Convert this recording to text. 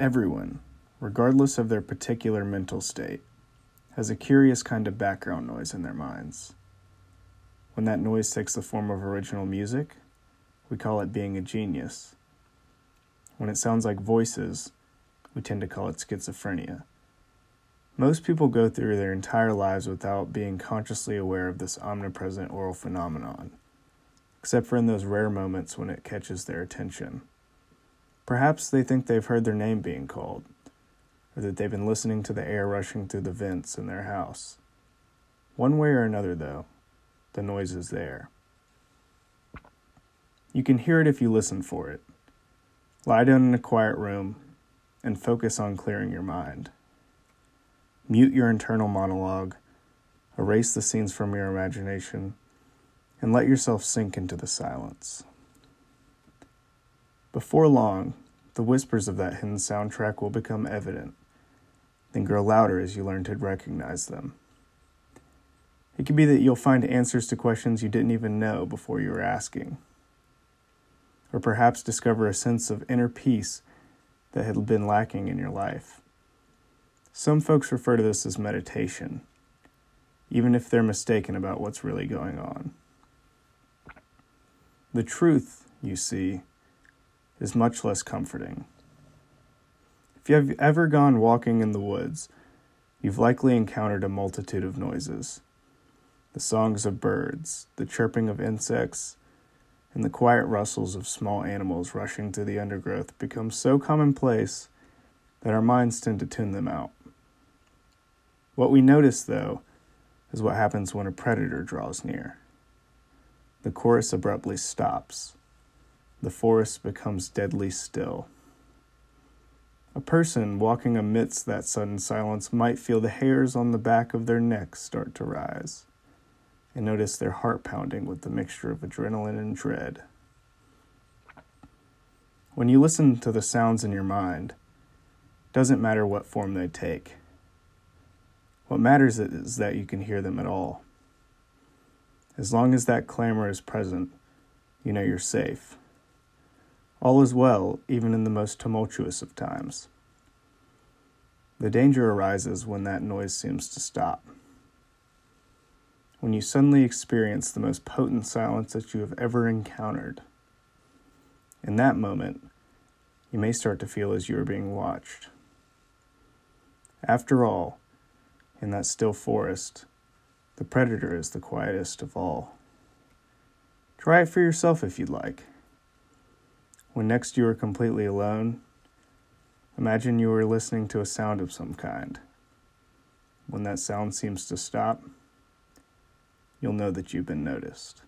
Everyone, regardless of their particular mental state, has a curious kind of background noise in their minds. When that noise takes the form of original music, we call it being a genius. When it sounds like voices, we tend to call it schizophrenia. Most people go through their entire lives without being consciously aware of this omnipresent aural phenomenon, except for in those rare moments when it catches their attention. Perhaps they think they've heard their name being called, or that they've been listening to the air rushing through the vents in their house. One way or another, though, the noise is there. You can hear it if you listen for it. Lie down in a quiet room and focus on clearing your mind. Mute your internal monologue, erase the scenes from your imagination, and let yourself sink into the silence. Before long, the whispers of that hidden soundtrack will become evident, then grow louder as you learn to recognize them. It could be that you'll find answers to questions you didn't even know before you were asking, or perhaps discover a sense of inner peace that had been lacking in your life. Some folks refer to this as meditation, even if they're mistaken about what's really going on. The truth, you see, is much less comforting. If you have ever gone walking in the woods, you've likely encountered a multitude of noises the songs of birds, the chirping of insects, and the quiet rustles of small animals rushing through the undergrowth become so commonplace that our minds tend to tune them out. What we notice, though, is what happens when a predator draws near. The chorus abruptly stops the forest becomes deadly still. A person walking amidst that sudden silence might feel the hairs on the back of their neck start to rise and notice their heart pounding with the mixture of adrenaline and dread. When you listen to the sounds in your mind, it doesn't matter what form they take. What matters is that you can hear them at all. As long as that clamor is present, you know you're safe. All is well, even in the most tumultuous of times. The danger arises when that noise seems to stop. When you suddenly experience the most potent silence that you have ever encountered. In that moment, you may start to feel as you are being watched. After all, in that still forest, the predator is the quietest of all. Try it for yourself if you'd like. When next you are completely alone, imagine you are listening to a sound of some kind. When that sound seems to stop, you'll know that you've been noticed.